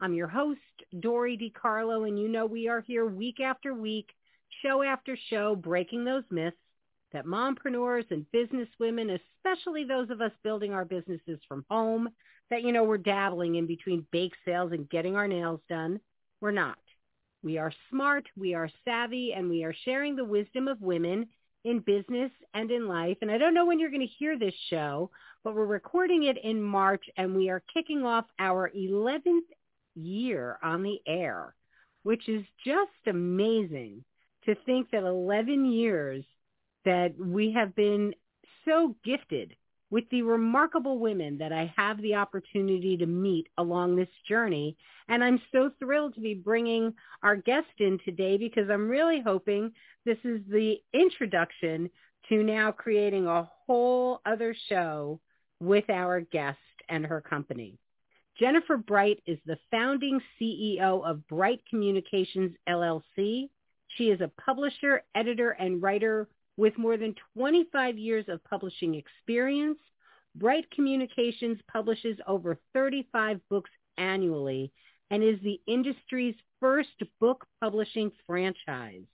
I'm your host, Dory DiCarlo, and you know we are here week after week, show after show, breaking those myths that mompreneurs and business women, especially those of us building our businesses from home, that, you know, we're dabbling in between bake sales and getting our nails done. We're not. We are smart, we are savvy, and we are sharing the wisdom of women in business and in life. And I don't know when you're going to hear this show, but we're recording it in March and we are kicking off our 11th year on the air, which is just amazing to think that 11 years that we have been so gifted with the remarkable women that I have the opportunity to meet along this journey. And I'm so thrilled to be bringing our guest in today because I'm really hoping this is the introduction to now creating a whole other show with our guest and her company. Jennifer Bright is the founding CEO of Bright Communications LLC. She is a publisher, editor, and writer with more than 25 years of publishing experience. Bright Communications publishes over 35 books annually and is the industry's first book publishing franchise.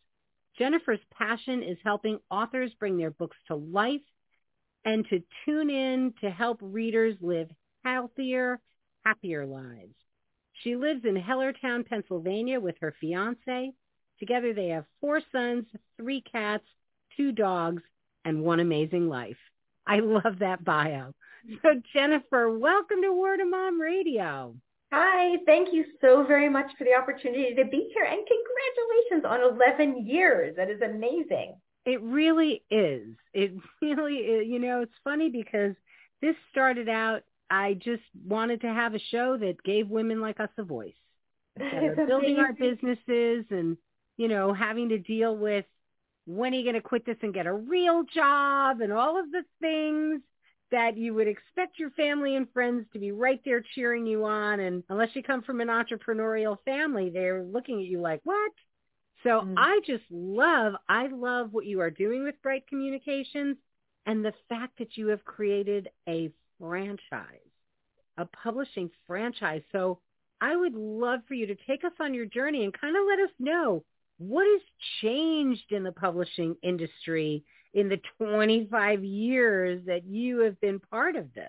Jennifer's passion is helping authors bring their books to life and to tune in to help readers live healthier, happier lives. She lives in Hellertown, Pennsylvania with her fiance. Together they have four sons, three cats, two dogs, and one amazing life. I love that bio. So Jennifer, welcome to Word of Mom Radio. Hi, thank you so very much for the opportunity to be here and congratulations on 11 years. That is amazing. It really is. It really is. You know, it's funny because this started out, I just wanted to have a show that gave women like us a voice. Building our businesses and, you know, having to deal with when are you going to quit this and get a real job and all of the things that you would expect your family and friends to be right there cheering you on. And unless you come from an entrepreneurial family, they're looking at you like, what? So mm I just love, I love what you are doing with Bright Communications and the fact that you have created a franchise, a publishing franchise. So I would love for you to take us on your journey and kind of let us know what has changed in the publishing industry in the 25 years that you have been part of this?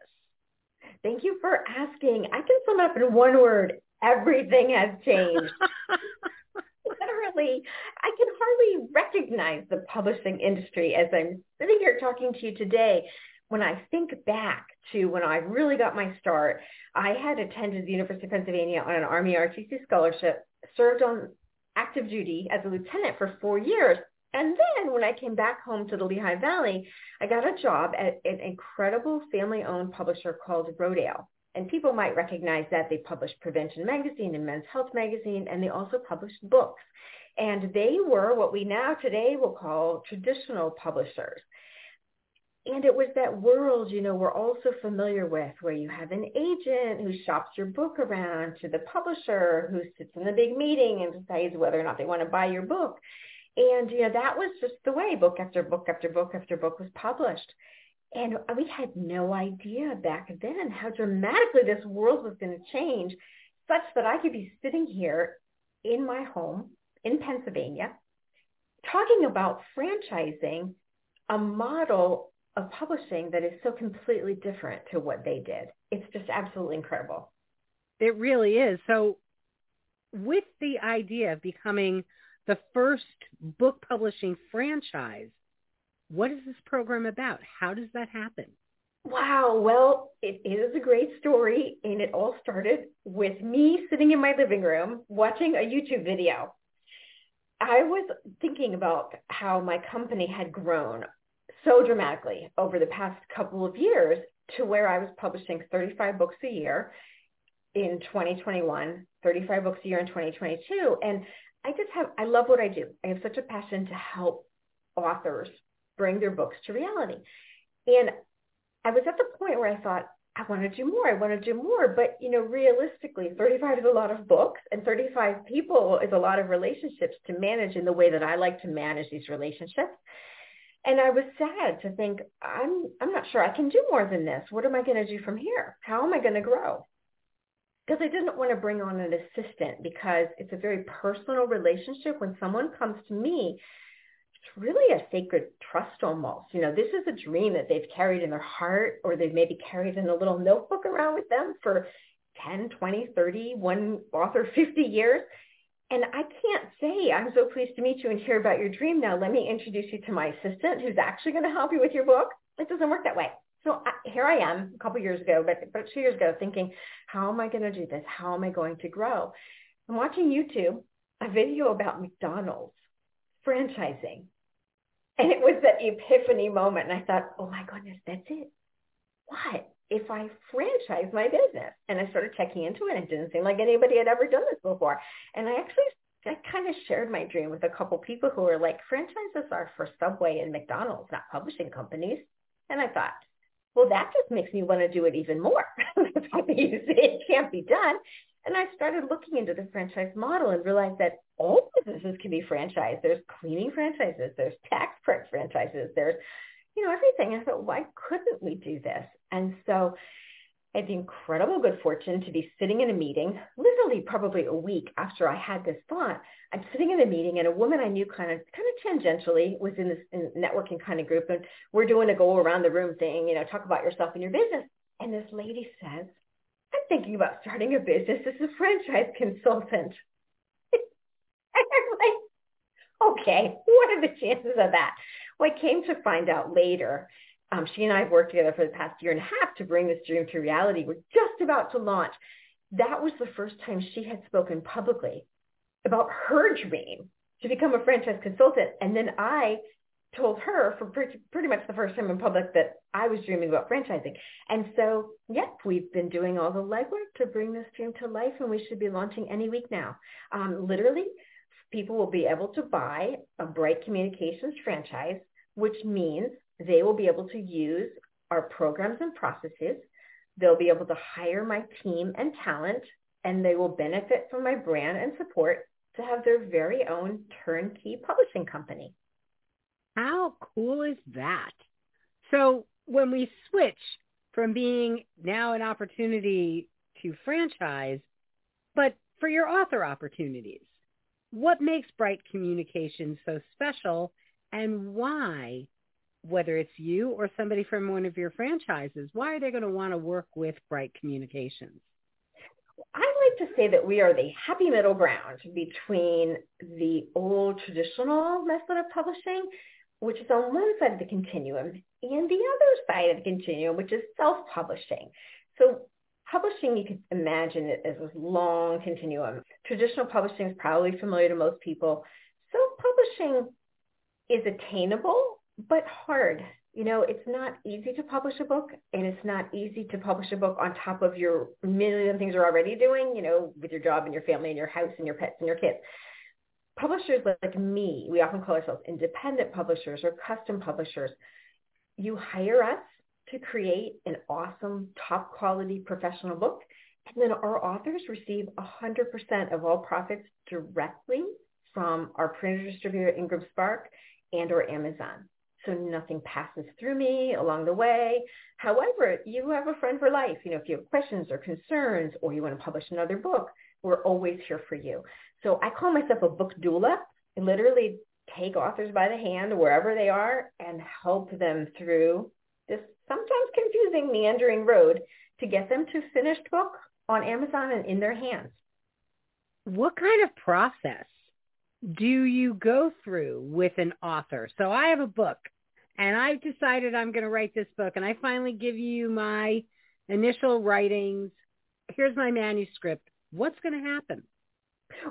Thank you for asking. I can sum up in one word. Everything has changed. Literally, I can hardly recognize the publishing industry as I'm sitting here talking to you today. When I think back to when I really got my start, I had attended the University of Pennsylvania on an Army ROTC scholarship, served on active duty as a lieutenant for four years. And then when I came back home to the Lehigh Valley, I got a job at an incredible family-owned publisher called Rodale. And people might recognize that they published Prevention Magazine and Men's Health Magazine, and they also published books. And they were what we now today will call traditional publishers. And it was that world, you know, we're also familiar with where you have an agent who shops your book around to the publisher who sits in the big meeting and decides whether or not they want to buy your book. And, you know, that was just the way book after book after book after book was published. And we had no idea back then how dramatically this world was going to change such that I could be sitting here in my home in Pennsylvania talking about franchising a model of publishing that is so completely different to what they did. It's just absolutely incredible. It really is. So with the idea of becoming the first book publishing franchise, what is this program about? How does that happen? Wow. Well, it is a great story. And it all started with me sitting in my living room watching a YouTube video. I was thinking about how my company had grown so dramatically over the past couple of years to where I was publishing 35 books a year. in 2021, 35 books a year in 2022. And I just have, I love what I do. I have such a passion to help authors bring their books to reality. And I was at the point where I thought, I want to do more. I want to do more. But, you know, realistically, 35 is a lot of books and 35 people is a lot of relationships to manage in the way that I like to manage these relationships. And I was sad to think, I'm, I'm not sure I can do more than this. What am I going to do from here? How am I going to grow? Because I didn't want to bring on an assistant because it's a very personal relationship. When someone comes to me, it's really a sacred trust almost. You know, this is a dream that they've carried in their heart or they've maybe carried in a little notebook around with them for 10, 20, 30, one author 50 years. And I can't say, I'm so pleased to meet you and hear about your dream. Now let me introduce you to my assistant who's actually going to help you with your book. It doesn't work that way. So I, here I am a couple years ago, but, but two years ago thinking, how am I going to do this? How am I going to grow? I'm watching YouTube, a video about McDonald's franchising. And it was that epiphany moment. And I thought, oh my goodness, that's it. What? If I franchise my business? And I started checking into it. It didn't seem like anybody had ever done this before. And I actually I kind of shared my dream with a couple people who were like, franchises are for Subway and McDonald's, not publishing companies. And I thought, well, that just makes me want to do it even more. it can't be done. And I started looking into the franchise model and realized that all businesses can be franchised. There's cleaning franchises, there's tax prep franchises, there's you know, everything. I thought, why couldn't we do this? And so I had the incredible good fortune to be sitting in a meeting, literally probably a week after I had this thought. I'm sitting in a meeting and a woman I knew kind of kind of tangentially was in this in networking kind of group and we're doing a go around the room thing, you know, talk about yourself and your business. And this lady says, I'm thinking about starting a business as a franchise consultant. and I'm like, okay, what are the chances of that? Well, I came to find out later. Um, she and I have worked together for the past year and a half to bring this dream to reality. We're just about to launch. That was the first time she had spoken publicly about her dream to become a franchise consultant. And then I told her for pretty, pretty much the first time in public that I was dreaming about franchising. And so, yep, we've been doing all the legwork to bring this dream to life and we should be launching any week now. Um, literally, people will be able to buy a Bright Communications franchise which means they will be able to use our programs and processes. They'll be able to hire my team and talent, and they will benefit from my brand and support to have their very own turnkey publishing company. How cool is that? So when we switch from being now an opportunity to franchise, but for your author opportunities, what makes Bright Communications so special and why, whether it's you or somebody from one of your franchises, why are they going to want to work with Bright Communications? I like to say that we are the happy middle ground between the old traditional method of publishing, which is on one side of the continuum, and the other side of the continuum, which is self-publishing. So publishing, you could imagine it as a long continuum. Traditional publishing is probably familiar to most people. Self-publishing is attainable, but hard. You know, it's not easy to publish a book and it's not easy to publish a book on top of your million things you're already doing, you know, with your job and your family and your house and your pets and your kids. Publishers like me, we often call ourselves independent publishers or custom publishers. You hire us to create an awesome, top quality professional book. And then our authors receive 100% of all profits directly from our printer distributor, Ingram Spark, and or Amazon. So nothing passes through me along the way. However, you have a friend for life. You know, if you have questions or concerns or you want to publish another book, we're always here for you. So I call myself a book doula. I literally take authors by the hand wherever they are and help them through this sometimes confusing meandering road to get them to finished book on Amazon and in their hands. What kind of process do you go through with an author? So I have a book and I've decided I'm going to write this book and I finally give you my initial writings. Here's my manuscript. What's going to happen?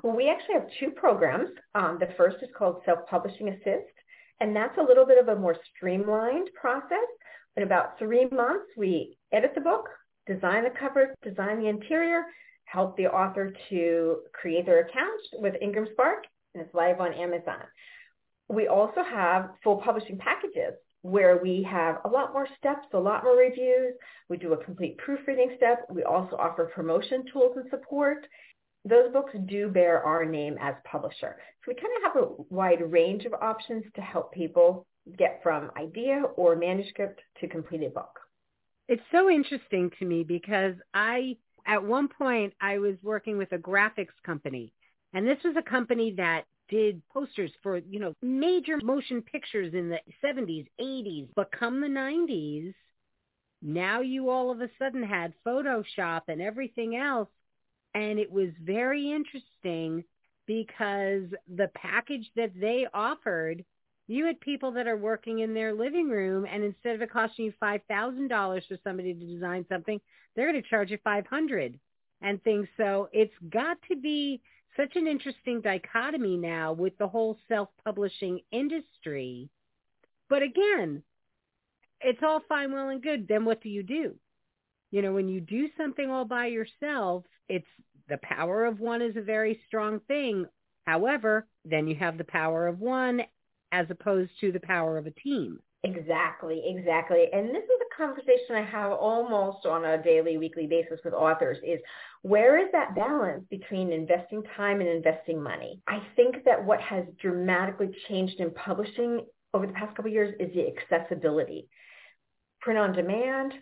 Well, we actually have two programs. Um, the first is called Self-Publishing Assist, and that's a little bit of a more streamlined process. In about three months, we edit the book, design the cover, design the interior, help the author to create their account with Ingram Spark, and it's live on Amazon. We also have full publishing packages where we have a lot more steps, a lot more reviews. We do a complete proofreading step. We also offer promotion tools and support. Those books do bear our name as publisher. So we kind of have a wide range of options to help people get from idea or manuscript to completed book. It's so interesting to me because I, at one point, I was working with a graphics company. And this was a company that did posters for, you know, major motion pictures in the 70s, 80s. But come the 90s, now you all of a sudden had Photoshop and everything else. And it was very interesting because the package that they offered, you had people that are working in their living room and instead of it costing you $5,000 for somebody to design something, they're going to charge you 500 and things. So it's got to be such an interesting dichotomy now with the whole self-publishing industry. But again, it's all fine, well, and good. Then what do you do? You know, when you do something all by yourself, it's the power of one is a very strong thing. However, then you have the power of one as opposed to the power of a team. Exactly, exactly. And this is conversation I have almost on a daily, weekly basis with authors is where is that balance between investing time and investing money? I think that what has dramatically changed in publishing over the past couple years is the accessibility. Print on demand,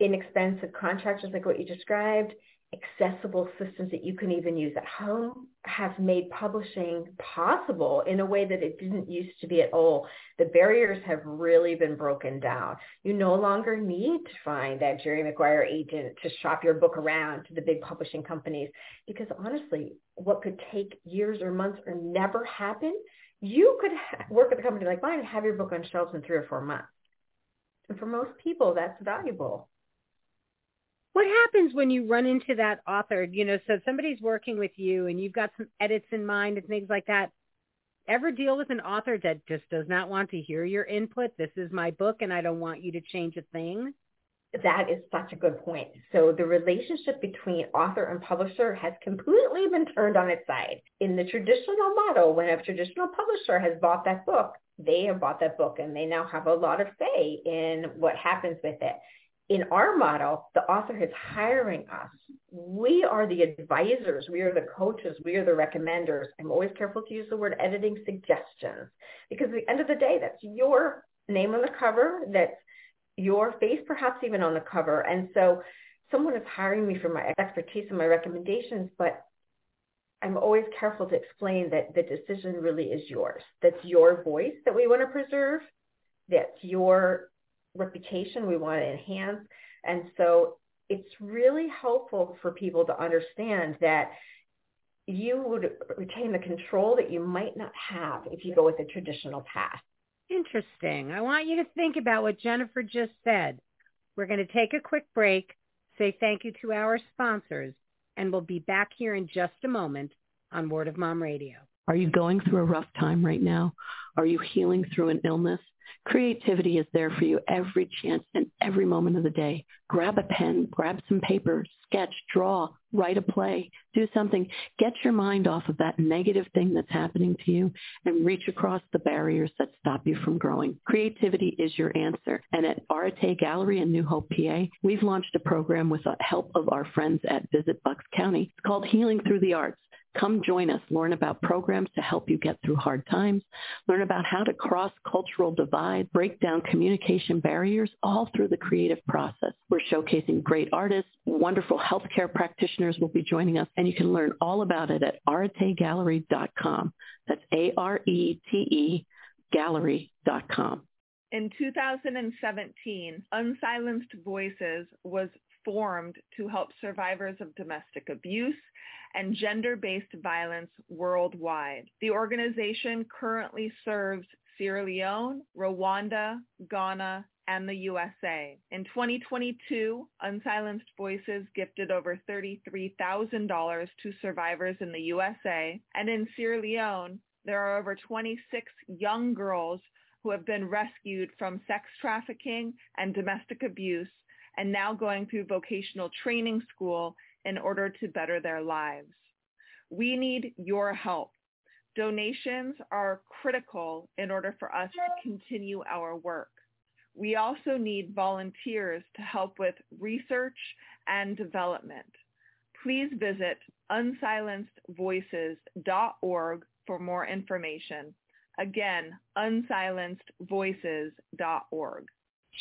inexpensive contractors like what you described, accessible systems that you can even use at home have made publishing possible in a way that it didn't used to be at all. The barriers have really been broken down. You no longer need to find that Jerry Maguire agent to shop your book around to the big publishing companies because honestly, what could take years or months or never happen, you could work at a company like mine and have your book on shelves in three or four months. And for most people, that's valuable what happens when you run into that author you know so somebody's working with you and you've got some edits in mind and things like that ever deal with an author that just does not want to hear your input this is my book and i don't want you to change a thing that is such a good point. So the relationship between author and publisher has completely been turned on its side. In the traditional model, when a traditional publisher has bought that book, they have bought that book and they now have a lot of say in what happens with it in our model, the author is hiring us. We are the advisors. We are the coaches. We are the recommenders. I'm always careful to use the word editing suggestions because at the end of the day, that's your name on the cover. That's your face, perhaps even on the cover. And so someone is hiring me for my expertise and my recommendations, but I'm always careful to explain that the decision really is yours. That's your voice that we want to preserve. That's your reputation we want to enhance. And so it's really helpful for people to understand that you would retain the control that you might not have if you go with a traditional path. Interesting. I want you to think about what Jennifer just said. We're going to take a quick break, say thank you to our sponsors, and we'll be back here in just a moment on Word of Mom Radio. Are you going through a rough time right now? Are you healing through an illness? Creativity is there for you every chance and every moment of the day. Grab a pen, grab some paper, sketch, draw, write a play, do something. Get your mind off of that negative thing that's happening to you and reach across the barriers that stop you from growing. Creativity is your answer. And at Arete Gallery in New Hope, PA, we've launched a program with the help of our friends at Visit Bucks County. It's called Healing Through the Arts. Come join us. Learn about programs to help you get through hard times. Learn about how to cross cultural divide, break down communication barriers, all through the creative process. We're showcasing great artists. Wonderful healthcare practitioners will be joining us, and you can learn all about it at aretegallery.com. That's A-R-E-T-E gallery.com. In 2017, Unsilenced Voices was formed to help survivors of domestic abuse and gender-based violence worldwide. The organization currently serves Sierra Leone, Rwanda, Ghana, and the USA. In 2022, Unsilenced Voices gifted over $33,000 to survivors in the USA, and in Sierra Leone, there are over 26 young girls who have been rescued from sex trafficking and domestic abuse and now going through vocational training school in order to better their lives. We need your help. Donations are critical in order for us to continue our work. We also need volunteers to help with research and development. Please visit unsilencedvoices.org for more information. Again, unsilencedvoices.org.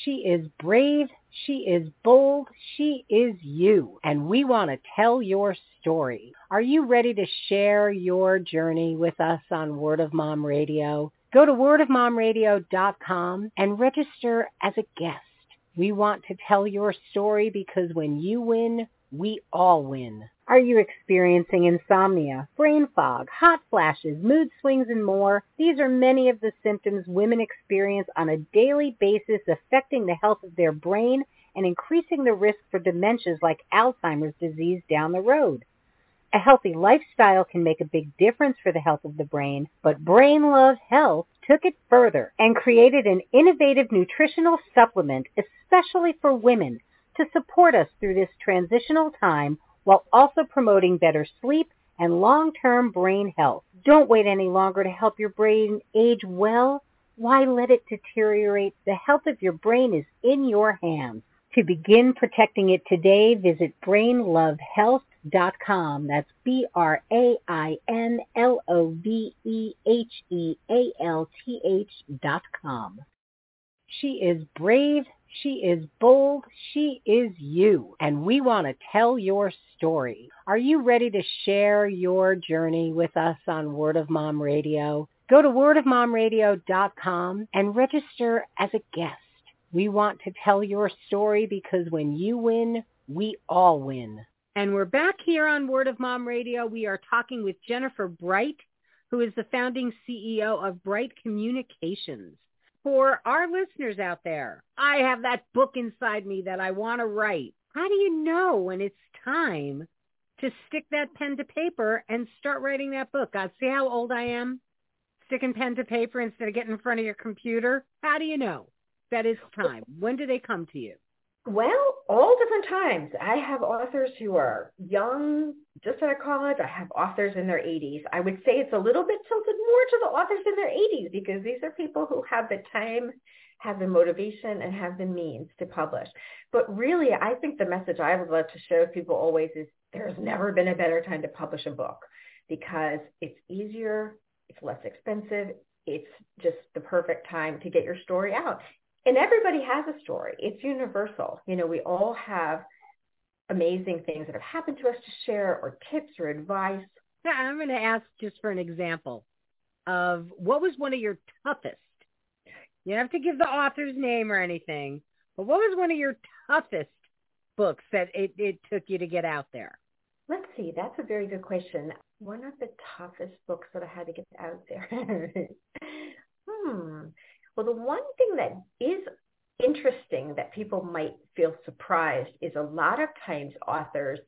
She is brave. She is bold. She is you. And we want to tell your story. Are you ready to share your journey with us on Word of Mom Radio? Go to wordofmomradio.com and register as a guest. We want to tell your story because when you win, we all win. Are you experiencing insomnia, brain fog, hot flashes, mood swings, and more? These are many of the symptoms women experience on a daily basis affecting the health of their brain and increasing the risk for dementias like Alzheimer's disease down the road. A healthy lifestyle can make a big difference for the health of the brain, but Brain Love Health took it further and created an innovative nutritional supplement especially for women to support us through this transitional time while also promoting better sleep and long-term brain health. Don't wait any longer to help your brain age well. Why let it deteriorate? The health of your brain is in your hands. To begin protecting it today, visit brainlovehealth.com. That's B-R-A-I-N-L-O-V-E-H-E-A-L-T-H dot com. She is brave. She is bold. She is you. And we want to tell your story. Are you ready to share your journey with us on Word of Mom Radio? Go to wordofmomradio.com and register as a guest. We want to tell your story because when you win, we all win. And we're back here on Word of Mom Radio. We are talking with Jennifer Bright, who is the founding CEO of Bright Communications. For our listeners out there, I have that book inside me that I want to write. How do you know when it's time to stick that pen to paper and start writing that book? God, see how old I am? Sticking pen to paper instead of getting in front of your computer? How do you know? that is time? When do they come to you? Well, all different times. I have authors who are young, just out of college. I have authors in their 80s. I would say it's a little bit tilted more to the authors in their 80s because these are people who have the time, have the motivation, and have the means to publish. But really, I think the message I would love to show people always is there's never been a better time to publish a book because it's easier, it's less expensive, it's just the perfect time to get your story out and everybody has a story. It's universal. You know, we all have amazing things that have happened to us to share or tips or advice. I'm going to ask just for an example of what was one of your toughest. You don't have to give the author's name or anything, but what was one of your toughest books that it, it took you to get out there? Let's see. That's a very good question. One of the toughest books that I had to get out there. hmm. Well, the one thing that is interesting that people might feel surprised is a lot of times authors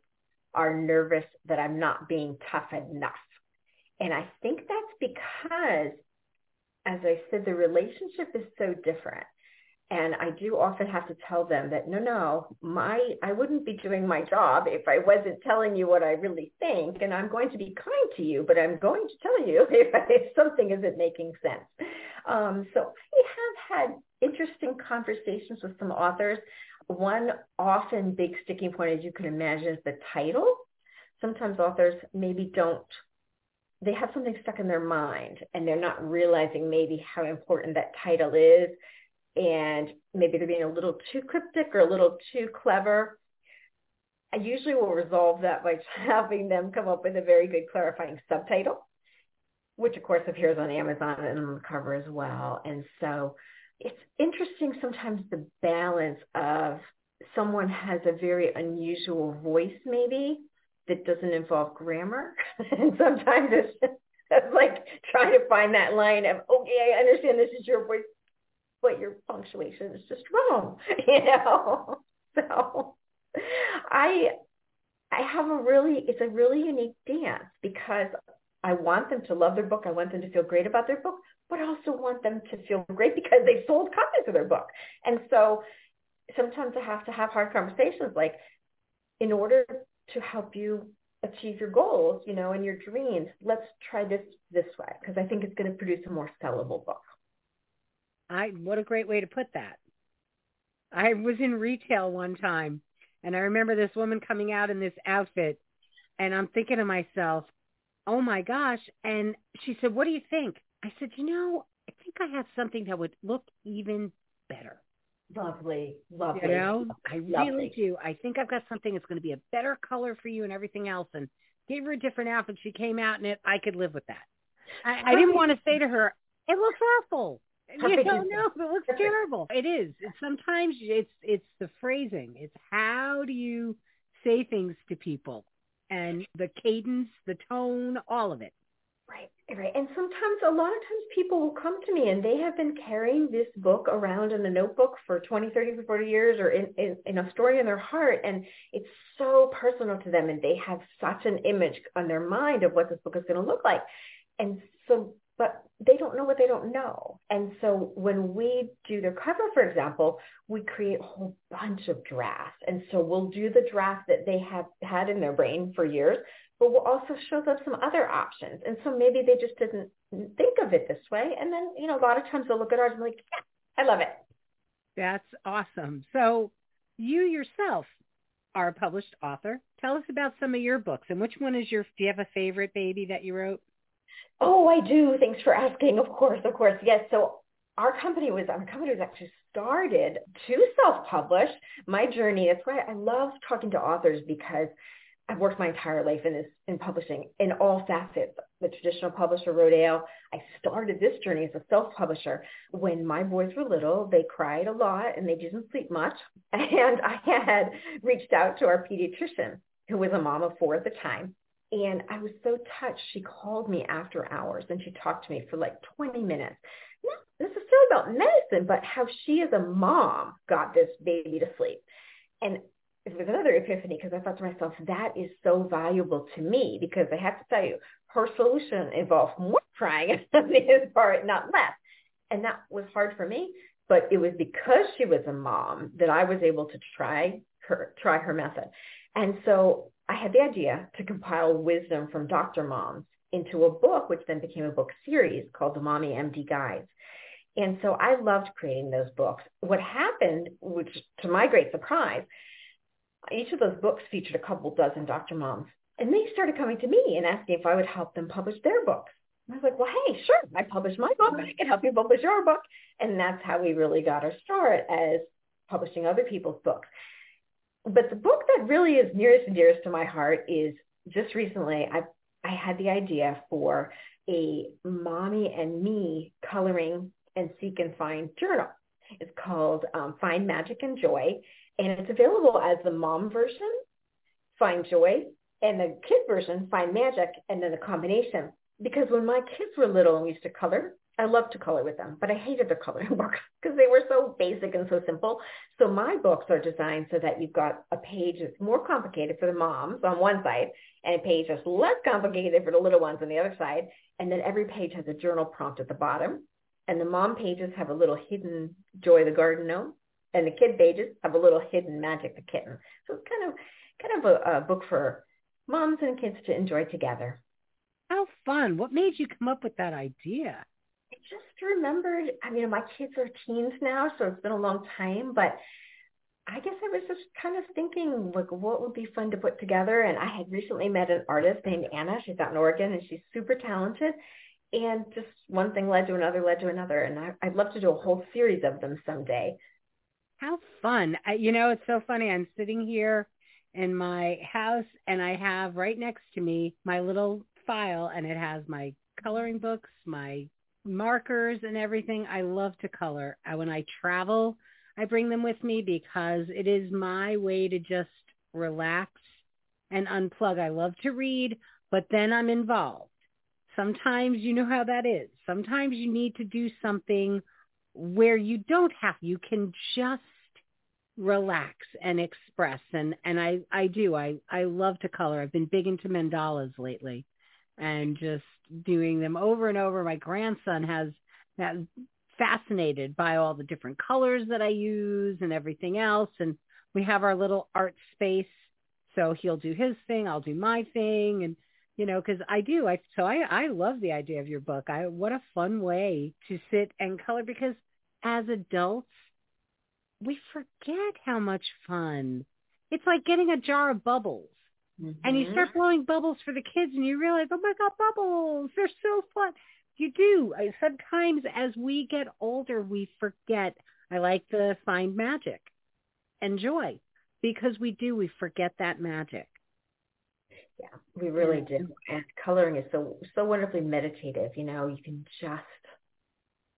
are nervous that I'm not being tough enough. And I think that's because, as I said, the relationship is so different. And I do often have to tell them that no, no, my I wouldn't be doing my job if I wasn't telling you what I really think. And I'm going to be kind to you, but I'm going to tell you if, if something isn't making sense. Um, so we have had interesting conversations with some authors. One often big sticking point, as you can imagine, is the title. Sometimes authors maybe don't they have something stuck in their mind and they're not realizing maybe how important that title is and maybe they're being a little too cryptic or a little too clever. I usually will resolve that by having them come up with a very good clarifying subtitle, which of course appears on Amazon and on the cover as well. And so it's interesting sometimes the balance of someone has a very unusual voice maybe that doesn't involve grammar. and sometimes it's, like trying to find that line of, okay, I understand this is your voice but your punctuation is just wrong, you know. So I I have a really it's a really unique dance because I want them to love their book. I want them to feel great about their book, but I also want them to feel great because they sold copies of their book. And so sometimes I have to have hard conversations like in order to help you achieve your goals, you know, and your dreams. Let's try this this way because I think it's going to produce a more sellable book. I what a great way to put that. I was in retail one time and I remember this woman coming out in this outfit and I'm thinking to myself, "Oh my gosh." And she said, "What do you think?" I said, "You know, I think I have something that would look even better." Lovely, lovely. You know, I lovely. really do. I think I've got something that's going to be a better color for you and everything else. And gave her a different outfit. She came out in it. I could live with that. I, I didn't want to say to her, "It looks awful." You know. It looks terrible. It is. It's sometimes it's it's the phrasing. It's how do you say things to people and the cadence, the tone, all of it. Right, right. And sometimes, a lot of times people will come to me and they have been carrying this book around in a notebook for 20, 30, 40 years or in, in, in a story in their heart. And it's so personal to them and they have such an image on their mind of what this book is going to look like. And so, but they don't know what they don't know. And so when we do their cover, for example, we create a whole bunch of drafts. And so we'll do the draft that they have had in their brain for years, but we'll also show them some other options. And so maybe they just didn't think of it this way. And then, you know, a lot of times they'll look at ours and be like, yeah, I love it. That's awesome. So you yourself are a published author. Tell us about some of your books and which one is your, do you have a favorite baby that you wrote? Oh, I do. Thanks for asking. Of course, of course. Yes. So our company was our company was actually started to self-publish. My journey. That's why I love talking to authors because I've worked my entire life in this in publishing in all facets. The traditional publisher, Rodale. I started this journey as a self-publisher when my boys were little. They cried a lot and they didn't sleep much. And I had reached out to our pediatrician, who was a mom of four at the time. And I was so touched. She called me after hours and she talked to me for like 20 minutes. Not necessarily about medicine, but how she as a mom got this baby to sleep. And it was another epiphany because I thought to myself, that is so valuable to me because I have to tell you, her solution involved more crying on his part, not less. And that was hard for me, but it was because she was a mom that I was able to try her, try her method. And so I had the idea to compile wisdom from doctor moms into a book, which then became a book series called the Mommy MD Guides. And so I loved creating those books. What happened, which to my great surprise, each of those books featured a couple dozen doctor moms. And they started coming to me and asking if I would help them publish their books. And I was like, well, hey, sure, I published my book. I can help you publish your book. And that's how we really got our start as publishing other people's books. But the book that really is nearest and dearest to my heart is just recently I I had the idea for a mommy and me coloring and seek and find journal. It's called um, Find Magic and Joy, and it's available as the mom version, Find Joy, and the kid version, Find Magic, and then the combination. Because when my kids were little and we used to color, I loved to color with them, but I hated their coloring books because they were so basic and so simple. So my books are designed so that you've got a page that's more complicated for the moms on one side and a page that's less complicated for the little ones on the other side. And then every page has a journal prompt at the bottom. And the mom pages have a little hidden Joy the Garden gnome. And the kid pages have a little hidden Magic the Kitten. So it's kind of kind of a, a book for moms and kids to enjoy together. How fun. What made you come up with that idea? I just remembered, I mean, my kids are teens now, so it's been a long time, but I guess I was just kind of thinking, like, what would be fun to put together? And I had recently met an artist named Anna. She's out in Oregon, and she's super talented. And just one thing led to another, led to another. And I, I'd love to do a whole series of them someday. How fun. I, you know, it's so funny. I'm sitting here in my house, and I have right next to me my little file, and it has my coloring books, my markers and everything. I love to color. I, when I travel, I bring them with me because it is my way to just relax and unplug. I love to read, but then I'm involved. Sometimes you know how that is. Sometimes you need to do something where you don't have, you can just relax and express. And, and I, I do, I, I love to color. I've been big into mandalas lately and just doing them over and over. My grandson has that fascinated by all the different colors that I use and everything else. And we have our little art space So he'll do his thing, I'll do my thing, and you know, because I do. I so I I love the idea of your book. I what a fun way to sit and color because as adults we forget how much fun. It's like getting a jar of bubbles. Mm-hmm. And you start mm-hmm. blowing bubbles for the kids and you realize, oh my God, bubbles, they're so fun. You do. Sometimes as we get older, we forget. I like to find magic and joy because we do. We forget that magic. Yeah, we really do. And coloring is so so wonderfully meditative. You know, you can just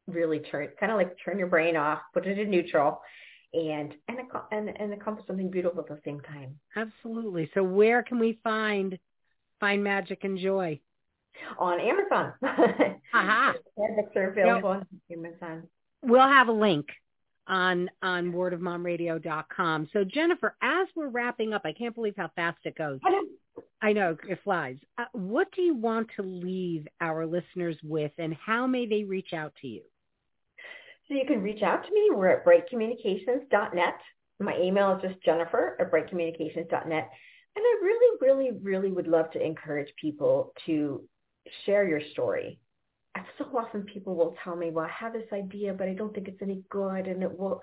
really turn, kind of like turn your brain off, put it in neutral, and and and and accomplish something beautiful at the same time. Absolutely. So where can we find find magic and joy? On Amazon. Aha. Books are available yep. on Amazon. We'll have a link on on wordofmomradio.com. So Jennifer, as we're wrapping up, I can't believe how fast it goes. I know, I know it flies. Uh, what do you want to leave our listeners with, and how may they reach out to you? So you can reach out to me. We're at brightcommunications.net. My email is just jennifer at brightcommunications.net. And I really, really, really would love to encourage people to share your story. And so often people will tell me, well, I have this idea, but I don't think it's any good. And it will,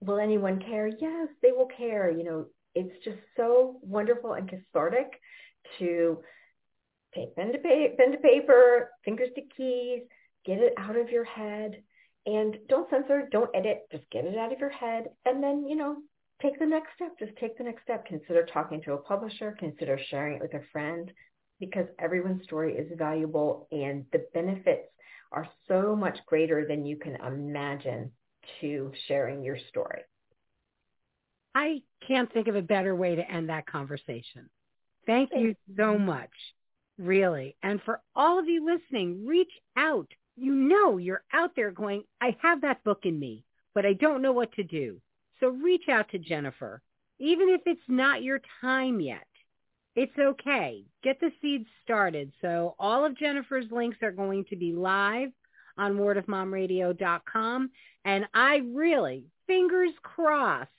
will anyone care? Yes, they will care. You know, it's just so wonderful and cathartic to take pen to, pa- pen to paper, fingers to keys, get it out of your head and don't censor, don't edit, just get it out of your head. And then, you know, take the next step. Just take the next step. Consider talking to a publisher. Consider sharing it with a friend because everyone's story is valuable and the benefits are so much greater than you can imagine to sharing your story. I can't think of a better way to end that conversation. Thank you so much, really. And for all of you listening, reach out you know you're out there going, I have that book in me, but I don't know what to do. So reach out to Jennifer, even if it's not your time yet. It's okay. Get the seeds started. So all of Jennifer's links are going to be live on wordofmomradio.com. And I really, fingers crossed,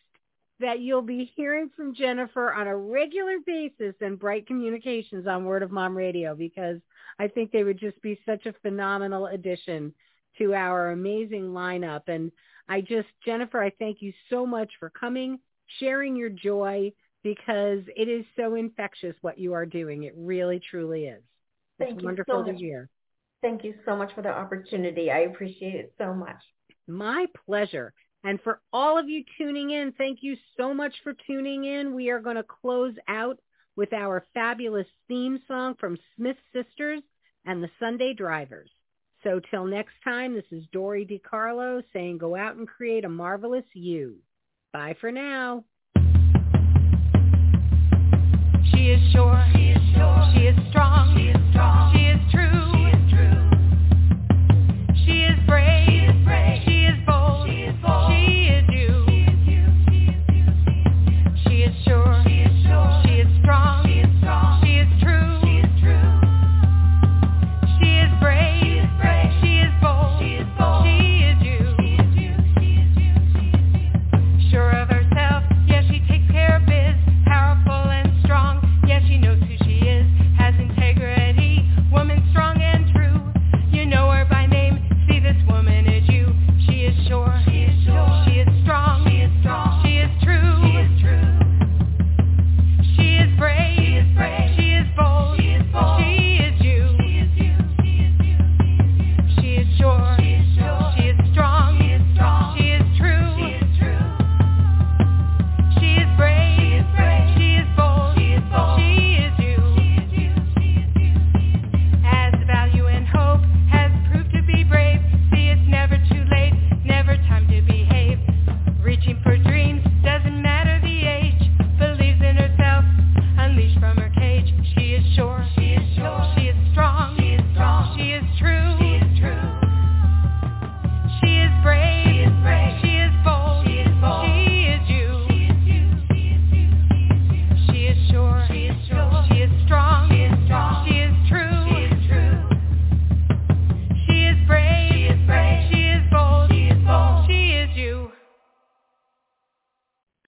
that you'll be hearing from Jennifer on a regular basis in Bright Communications on Word of Mom Radio because I think they would just be such a phenomenal addition to our amazing lineup. And I just, Jennifer, I thank you so much for coming, sharing your joy because it is so infectious what you are doing. It really, truly is. Thank it's you wonderful so to hear. Thank you so much for the opportunity. I appreciate it so much. My pleasure. And for all of you tuning in, thank you so much for tuning in. We are going to close out with our fabulous theme song from Smith Sisters and the Sunday Drivers. So till next time, this is Dory DiCarlo saying go out and create a marvelous you. Bye for now. She is sure. She is sure. She is strong. She is strong. She is true.